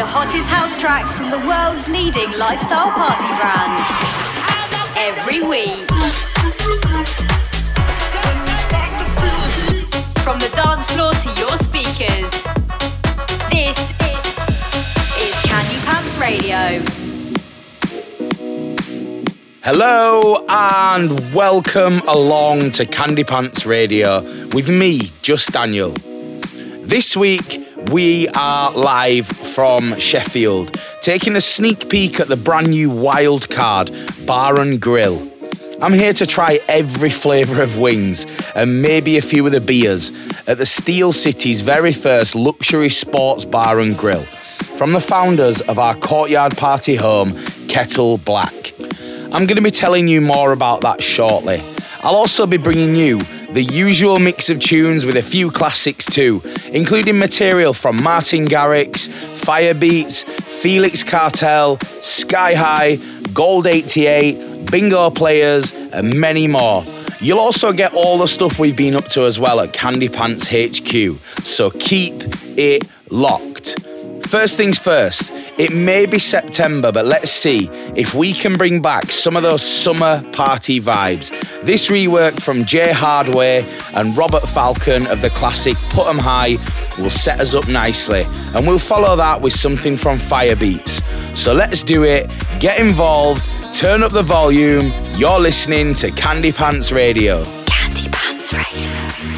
the hottest house tracks from the world's leading lifestyle party brand. Every week. From the dance floor to your speakers. This is, Candy Pants Radio. Hello and welcome along to Candy Pants Radio with me, Just Daniel. This week we are live from Sheffield, taking a sneak peek at the brand new Wildcard Bar and Grill. I'm here to try every flavour of wings and maybe a few of the beers at the Steel City's very first luxury sports bar and grill from the founders of our courtyard party home, Kettle Black. I'm going to be telling you more about that shortly. I'll also be bringing you the usual mix of tunes with a few classics too, including material from Martin Garrix, Firebeatz, Felix Cartal, Sky High, Gold 88, bingo players, and many more. You'll also get all the stuff we've been up to as well at Candy Pants HQ, so keep it locked. First things first, it may be September, but let's see if we can bring back some of those summer party vibes. This rework from Jay Hardway and Robert Falcon of the classic Put 'em High will set us up nicely, and we'll follow that with something from Firebeatz. So let's do it, get involved, Turn up the volume. You're listening to Candy Pants Radio. Candy Pants Radio.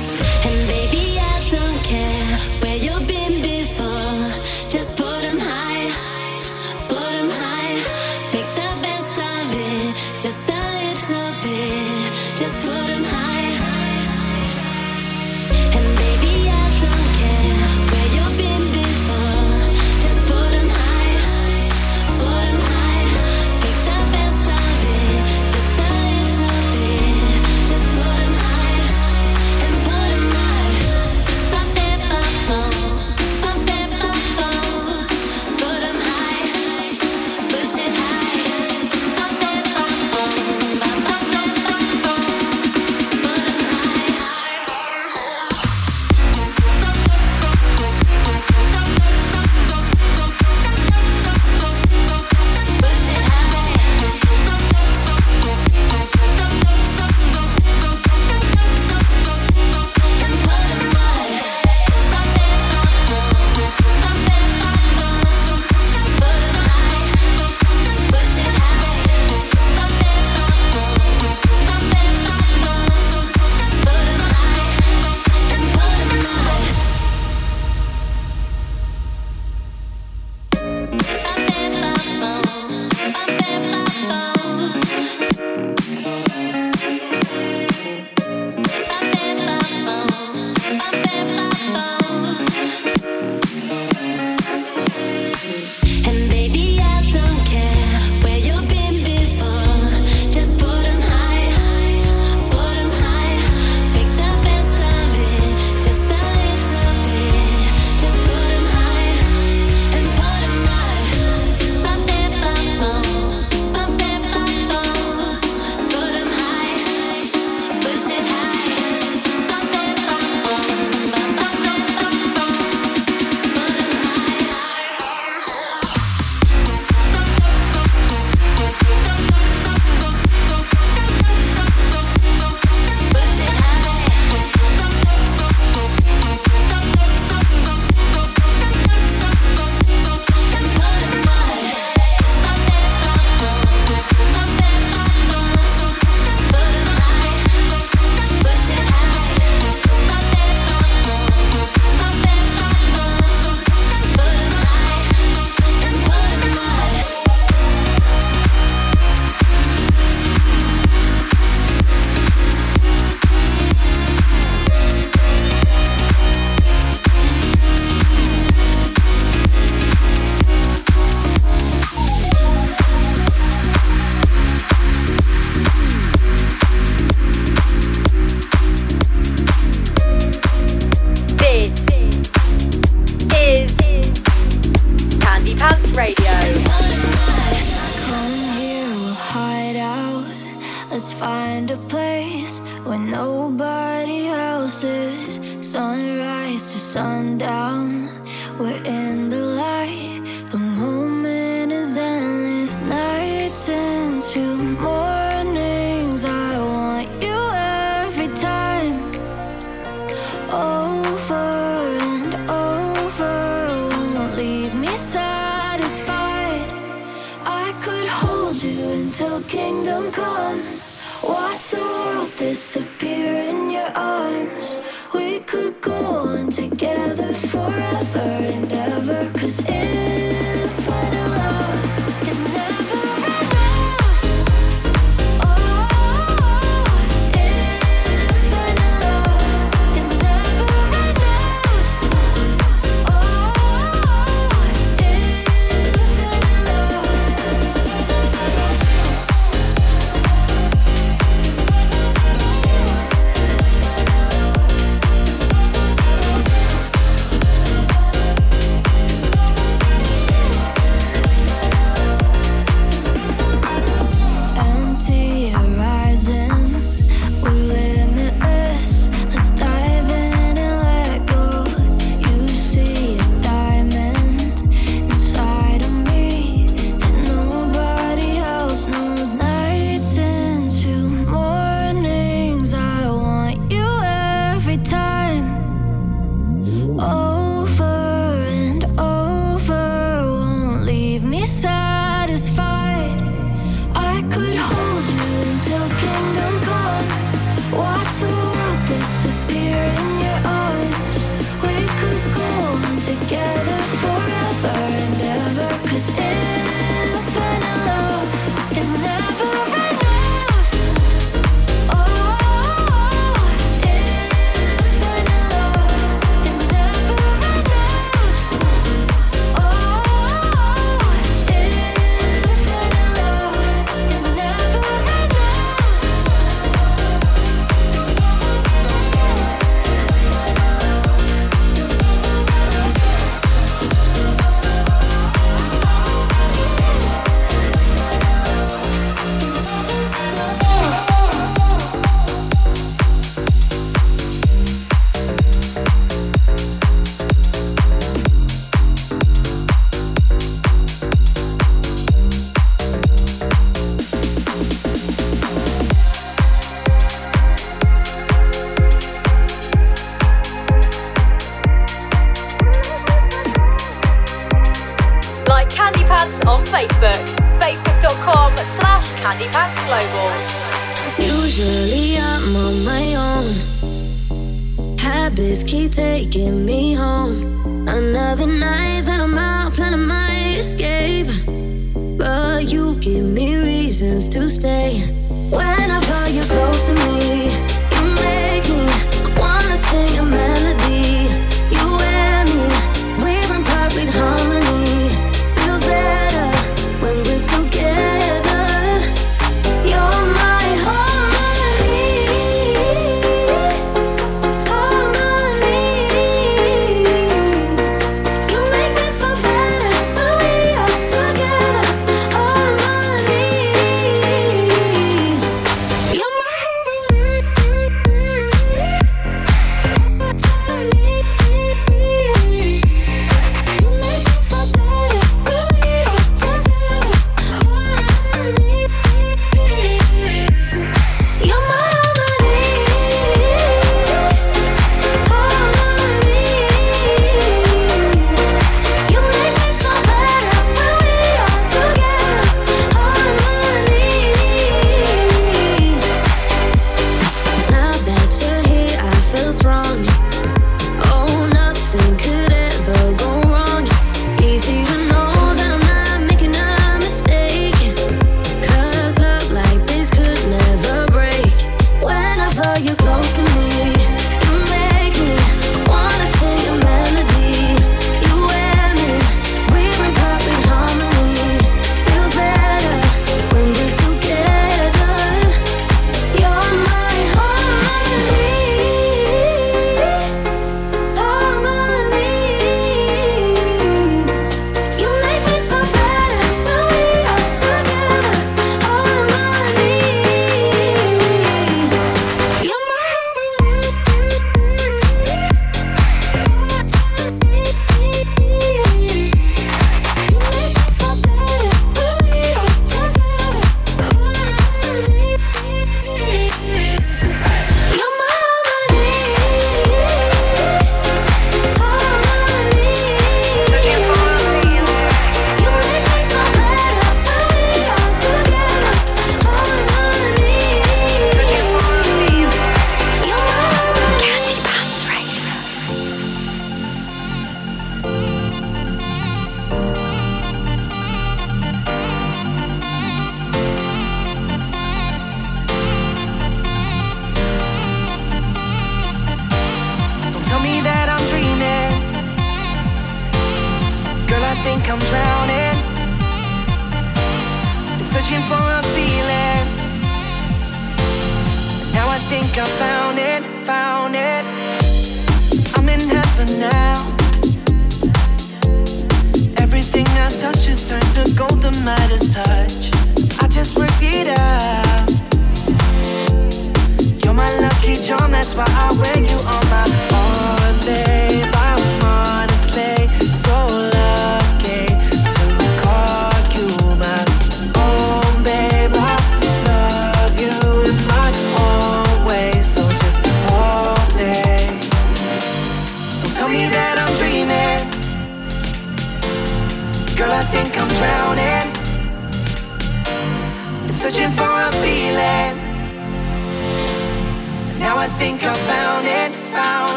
Why I wear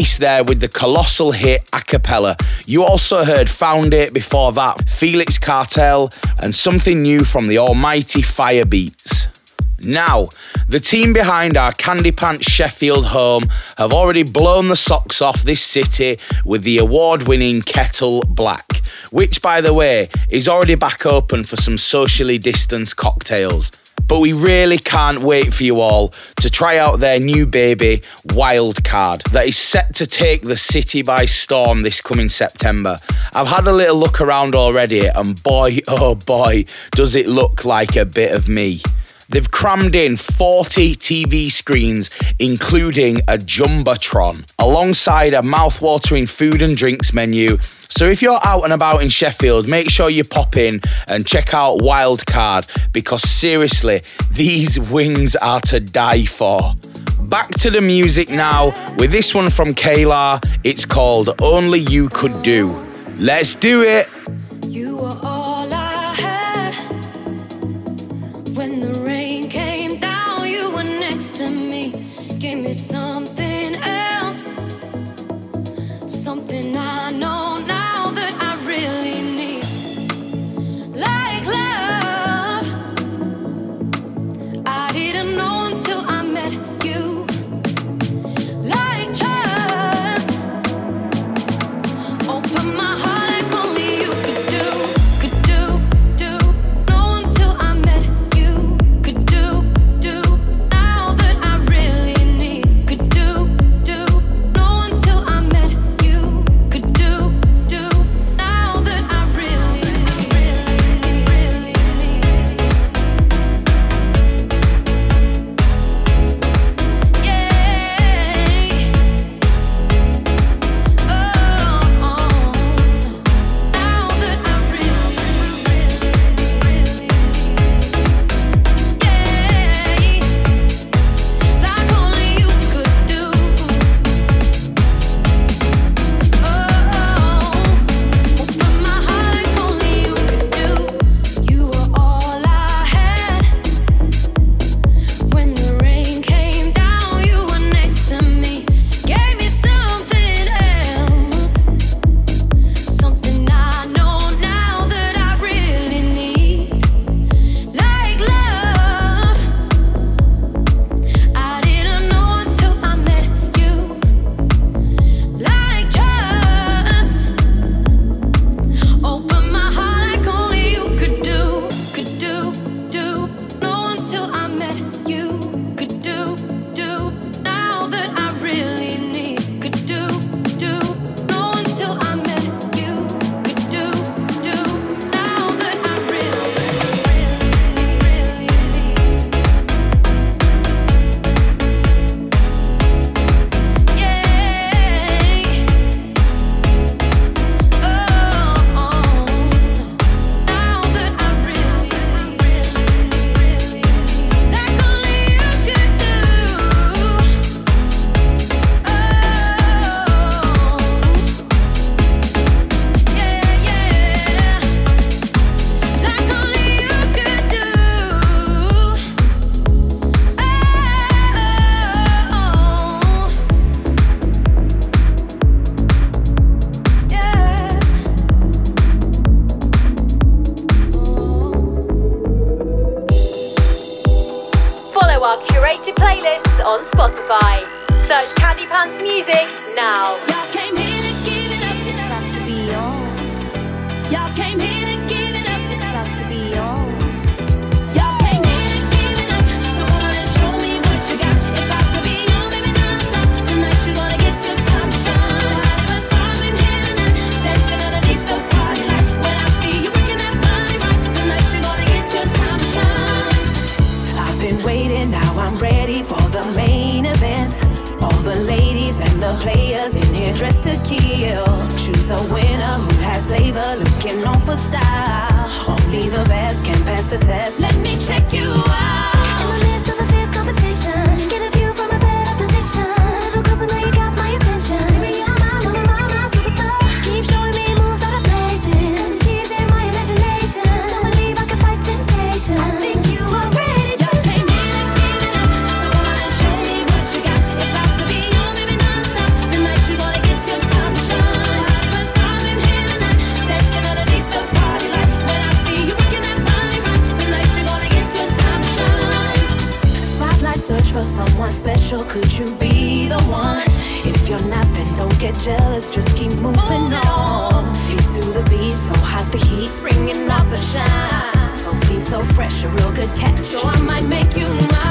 Kelis there with the colossal hit Acapella. You also heard Found It before that, Felix Cartal, and something new from the almighty Firebeatz. Now, the team behind our Candy Pants Sheffield home have already blown the socks off this city with the award winning Kettle Black, which, by the way, is already back open for some socially distanced cocktails. But we really can't wait for you all to try out their new baby, Wildcard, that is set to take the city by storm this coming September. I've had a little look around already, and boy, oh boy, does it look like a bit of me. They've crammed in 40 TV screens, including a Jumbotron, alongside a mouth-watering food and drinks menu. So if you're out and about in Sheffield, make sure you pop in and check out Wildcard because seriously, these wings are to die for. Back to the music now with this one from Kayla. It's called Only You Could Do. Let's do it. You were all I had. When the rain came down, you were next to me. Me something could you be the one? If you're not, then don't get jealous, just keep moving on. Feet to the beat, so hot the heat's bringing out the shine. So clean, so fresh, a real good catch, so I might make you mine.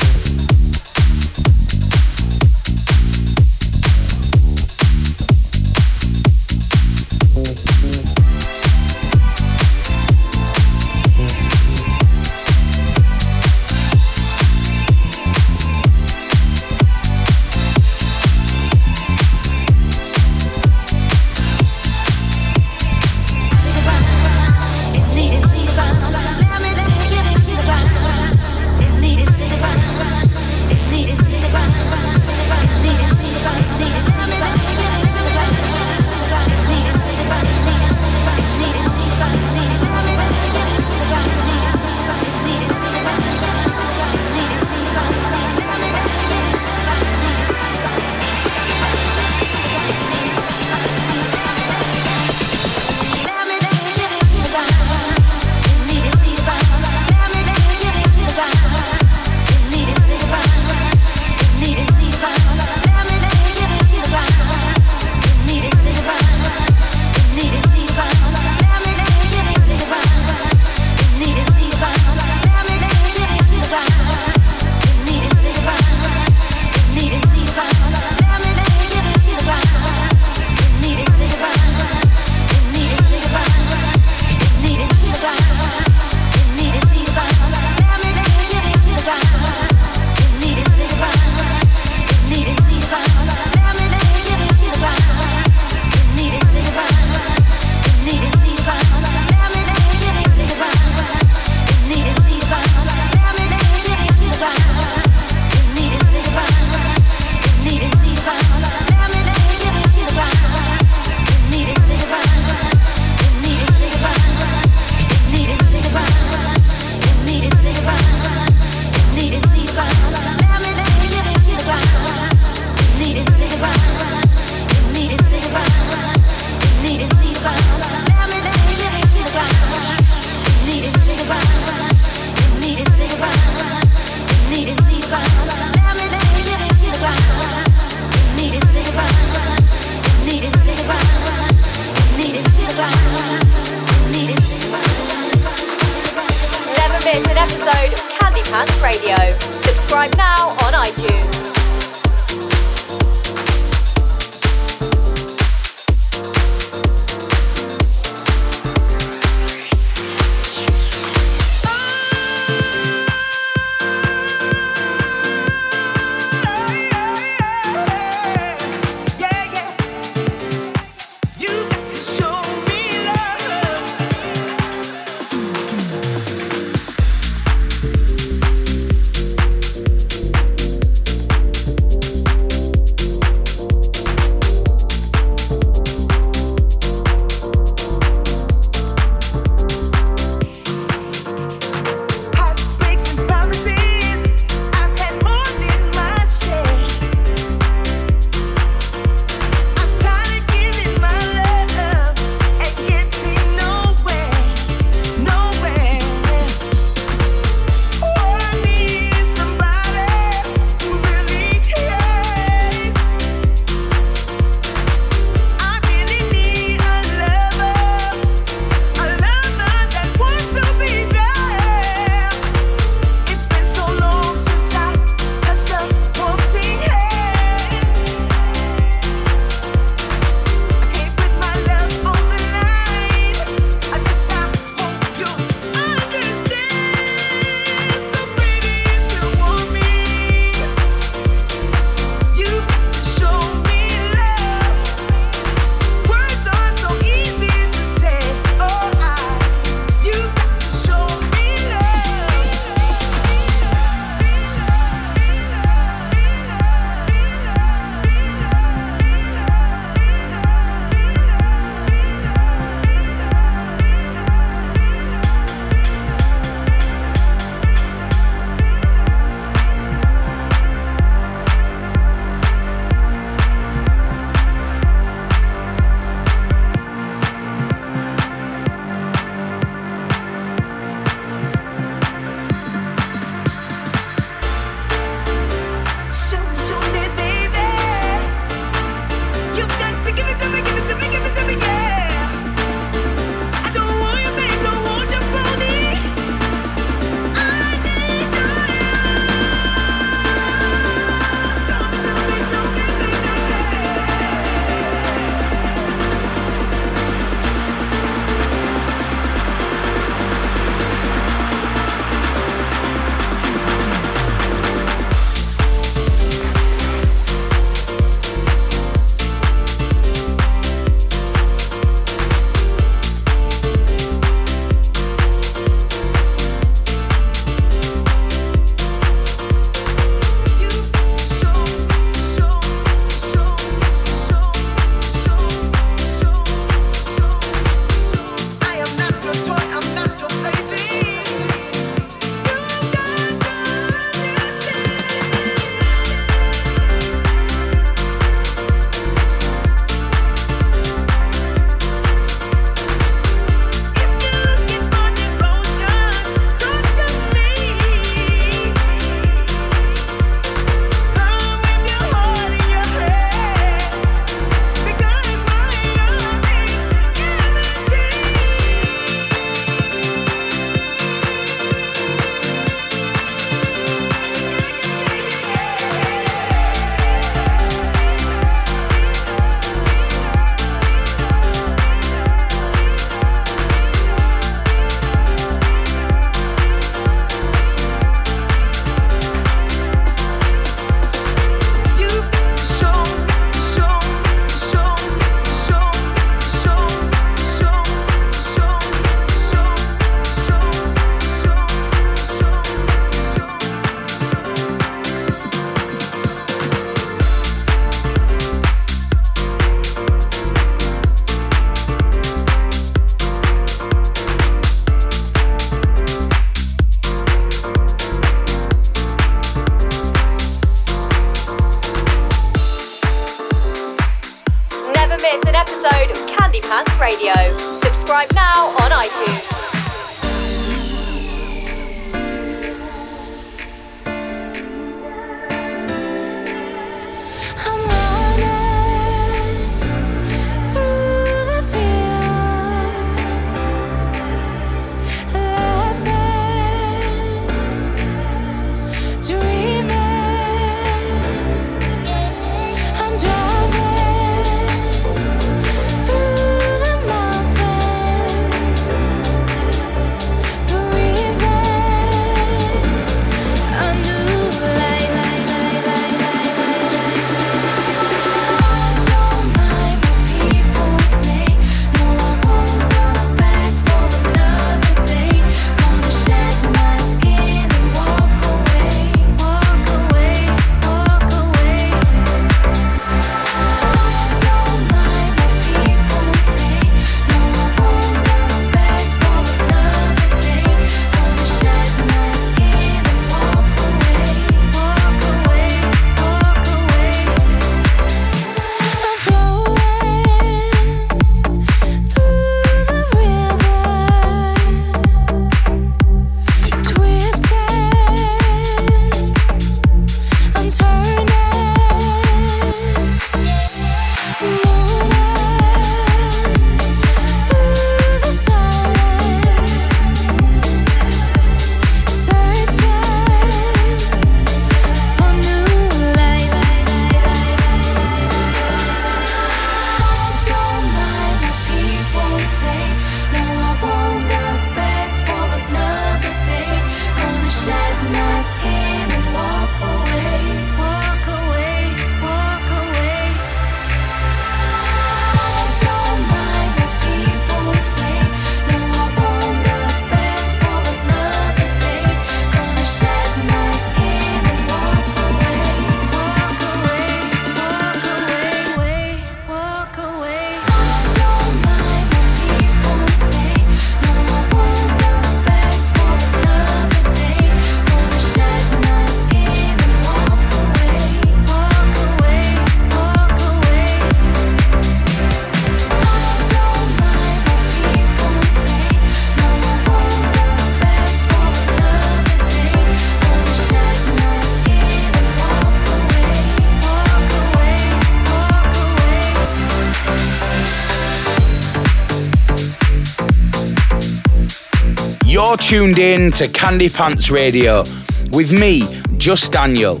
You're tuned in to Candy Pants Radio with me, Just Daniel.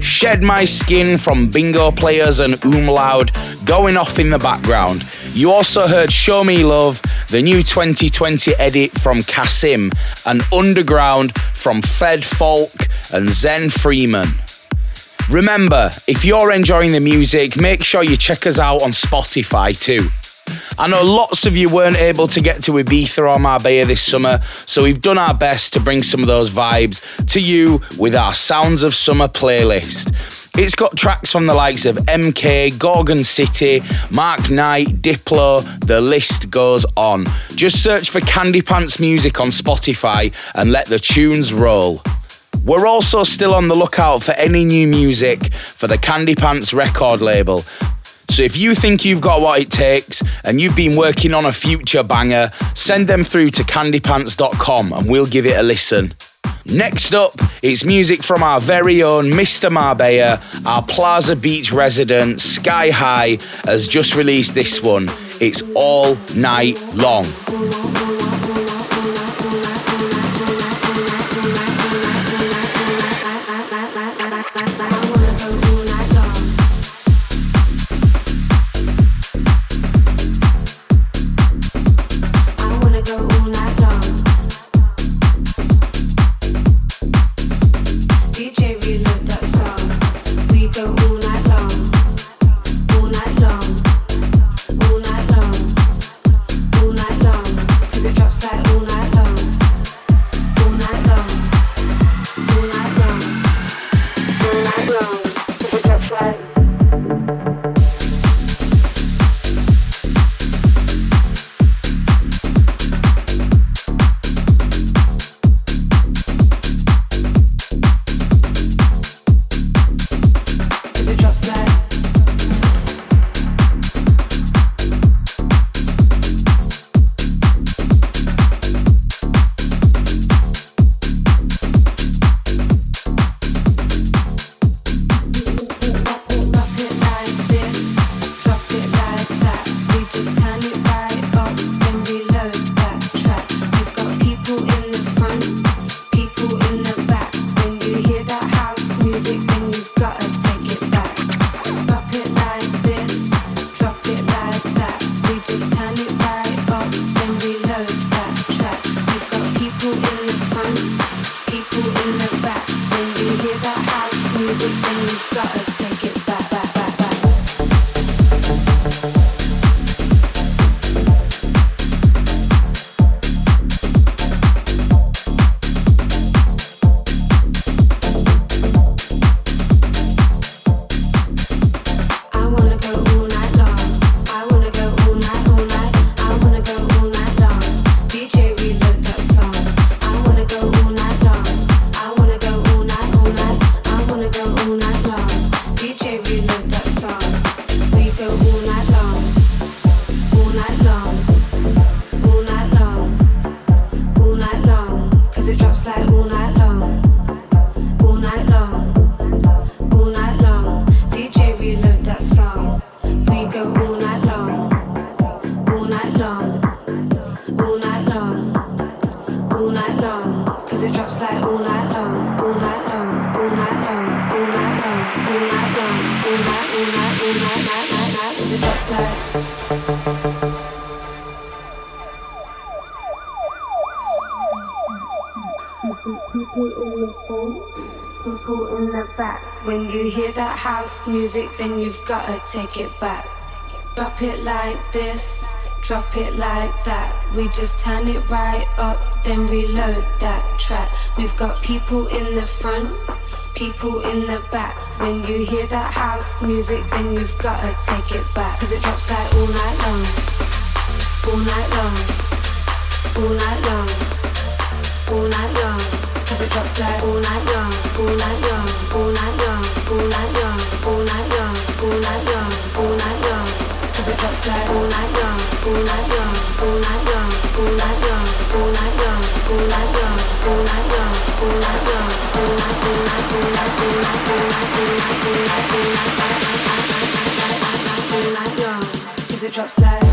Shed My Skin from Bingo Players and Oomloud going off in the background. You also heard Show Me Love, the new 2020 edit from Kasim, and Underground from Fed Folk and Zen Freeman. Remember, if you're enjoying the music, make sure you check us out on Spotify too. I know lots of you weren't able to get to Ibiza or Marbella this summer, so we've done our best to bring some of those vibes to you with our Sounds of Summer playlist. It's got tracks from the likes of MK, Gorgon City, Mark Knight, Diplo, the list goes on. Just search for Candy Pants Music on Spotify and let the tunes roll. We're also still on the lookout for any new music for the Candy Pants record label. So if you think you've got what it takes and you've been working on a future banger, send them through to candypants.com and we'll give it a listen. Next up, it's music from our very own Mr. Marbella, our Plaza Beach resident, Sky High, has just released this one. It's all night long. so house music, then you've gotta take it back. Drop it like this, drop it like that. We just turn it right up, then reload that track. We've got people in the front, people in the back. When you hear that house music, then you've gotta take it back. Cause it drops like all night long, all night long, all night long all night long. Drops like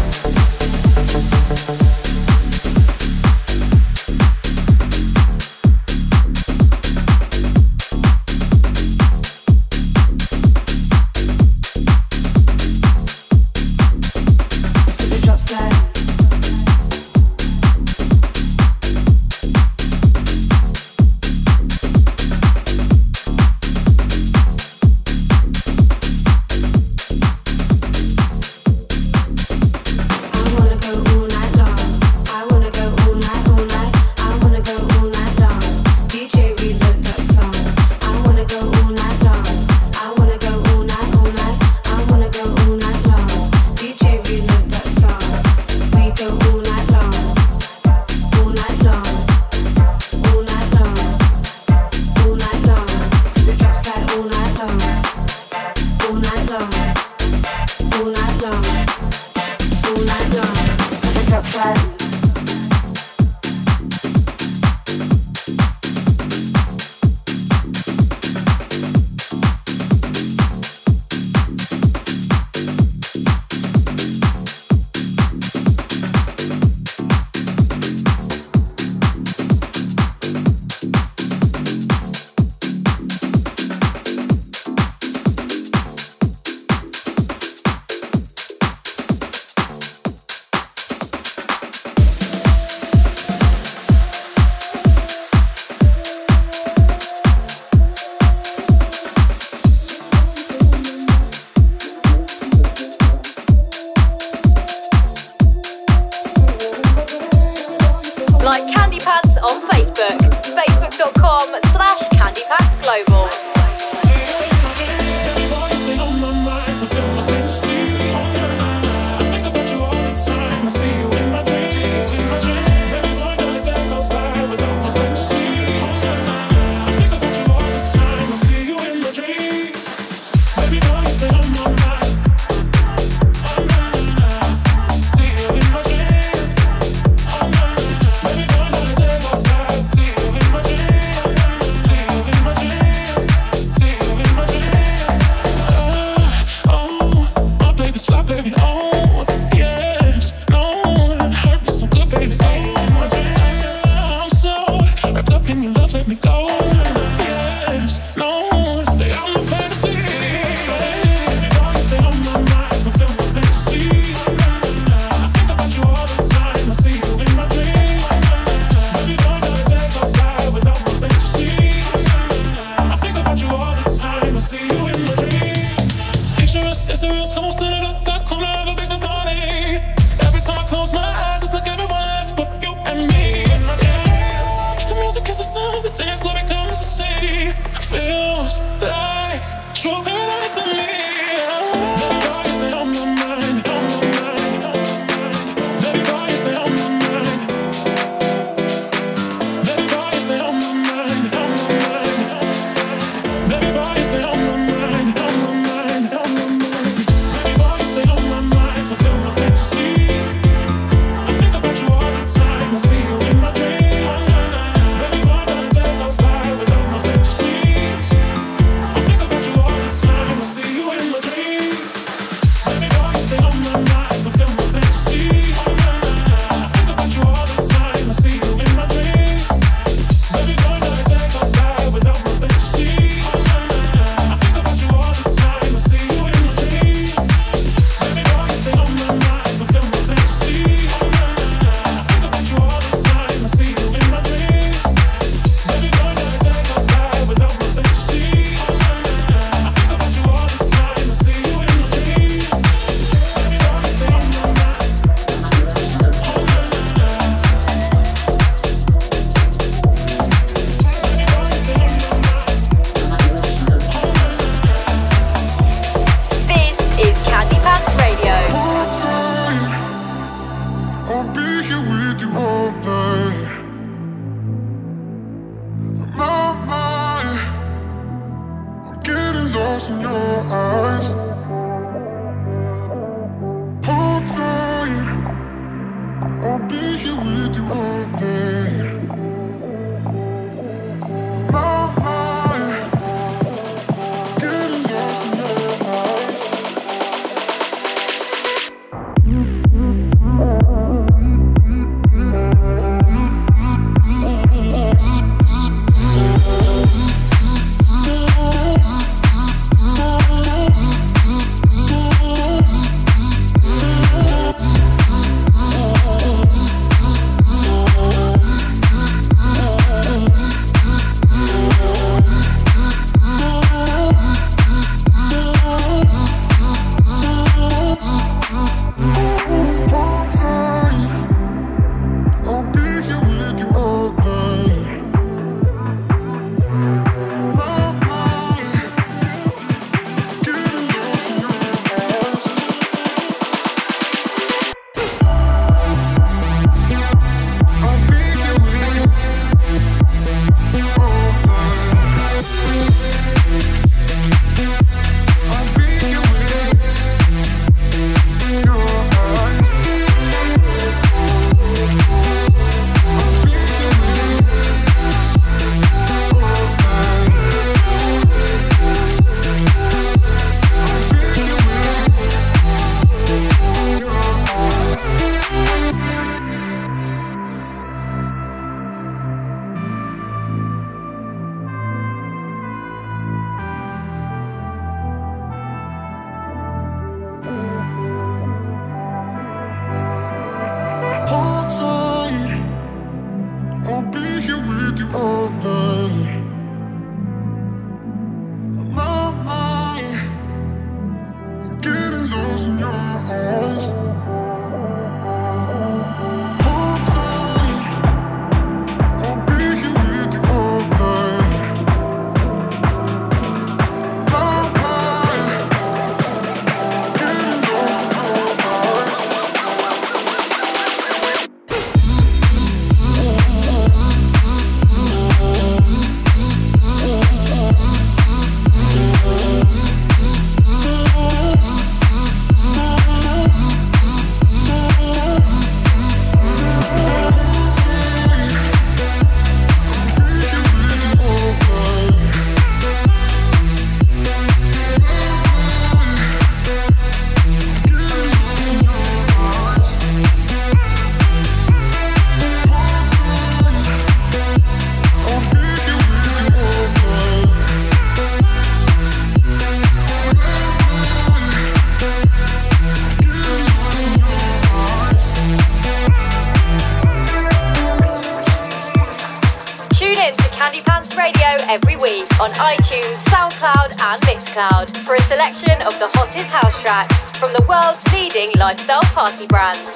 every week on iTunes, SoundCloud, and Mixcloud for a selection of the hottest house tracks from the world's leading lifestyle party brands.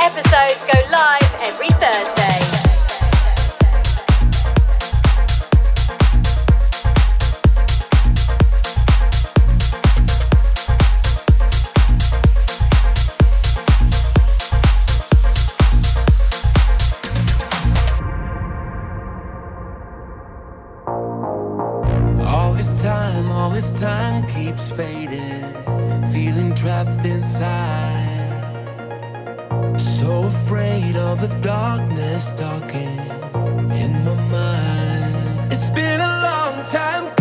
Episodes go live every Thursday. Time, keeps fading. Feeling trapped inside. So afraid of the darkness talking in my mind. It's been a long time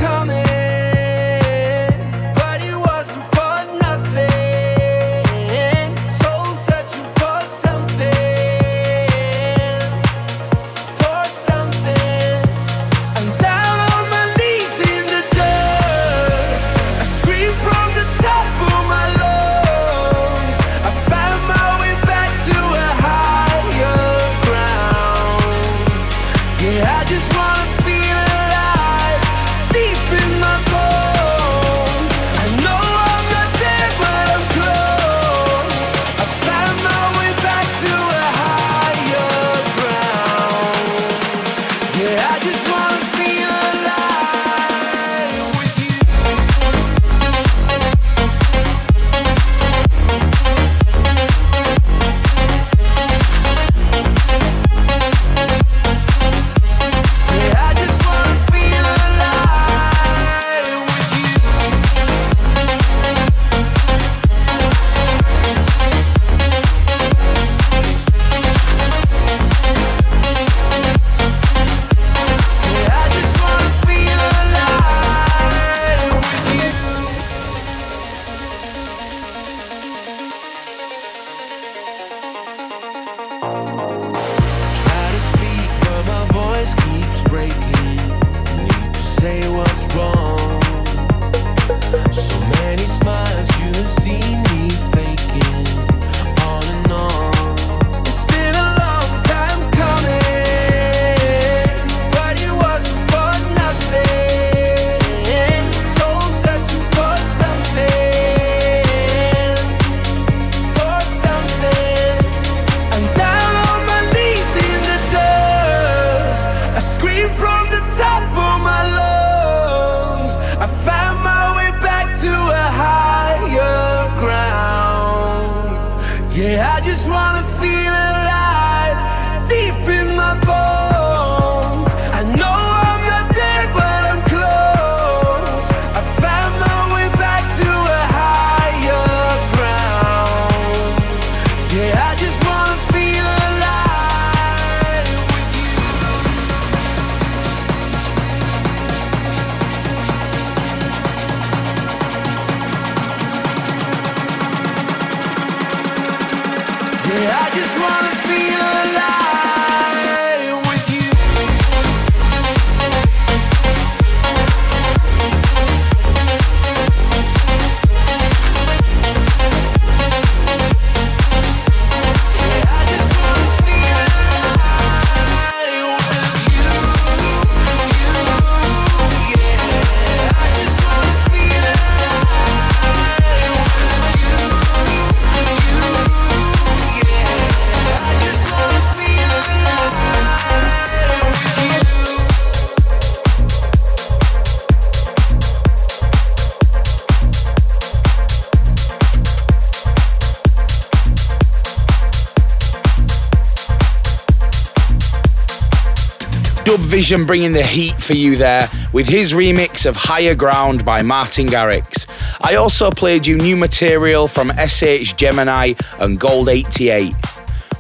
Vision bringing the heat for you there with his remix of Higher Ground by Martin Garrix. I also played you new material from SH Gemini and Gold 88.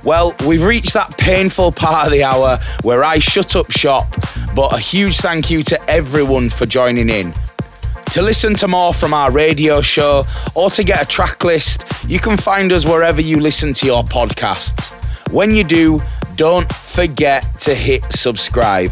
Well, we've reached that painful part of the hour where I shut up shop, but a huge thank you to everyone for joining in. To listen to more from our radio show or to get a track list, you can find us wherever you listen to your podcasts. When you do, don't forget to hit subscribe.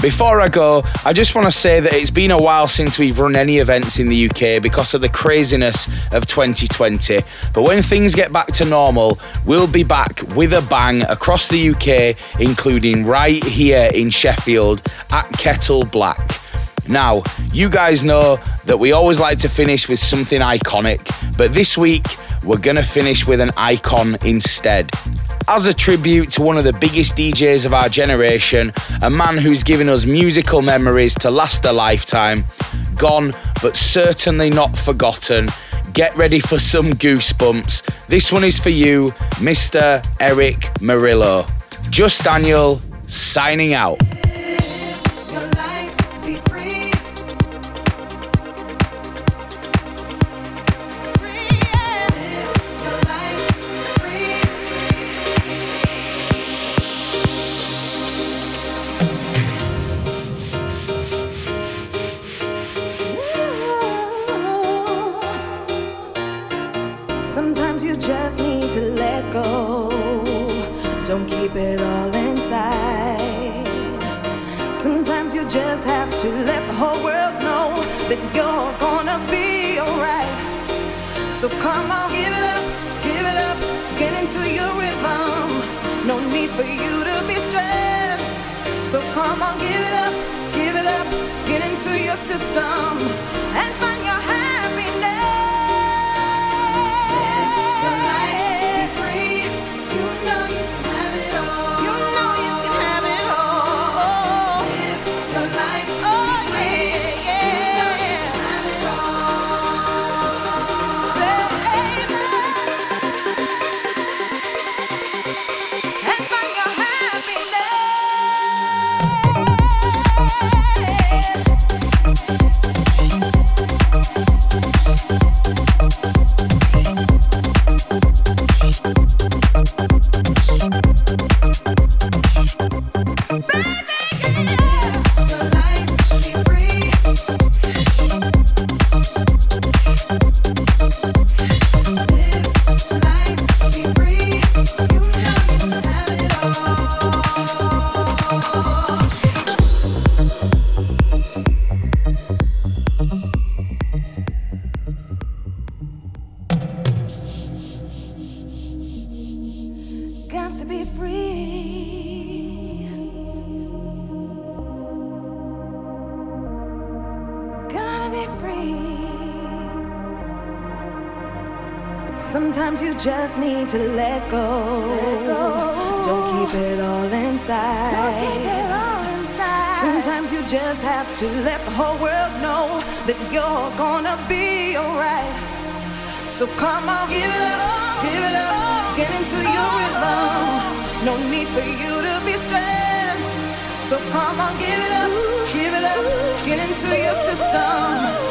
Before I go, I just want to say that it's been a while since we've run any events in the UK because of the craziness of 2020. But when things get back to normal, we'll be back with a bang across the UK, including right here in Sheffield at Kettle Black. Now, you guys know that we always like to finish with something iconic, but this week we're gonna finish with an icon instead. As a tribute to one of the biggest DJs of our generation, a man who's given us musical memories to last a lifetime, gone but certainly not forgotten. Get ready for some goosebumps. This one is for you, Mr. Erick Morillo. Just Daniel, signing out. So come on, give it up, give it up, get into your rhythm. No need for you to be stressed. So come on, give it up, give it up, get into your system to be free. Gotta be free. Sometimes you just need to let go. Don't keep it all inside. Sometimes you just have to let the whole world know that you're gonna be alright. So come on, give it up, give it up, get into your rhythm. No need for you to be stressed. So come on, give it up, give it up, get into your system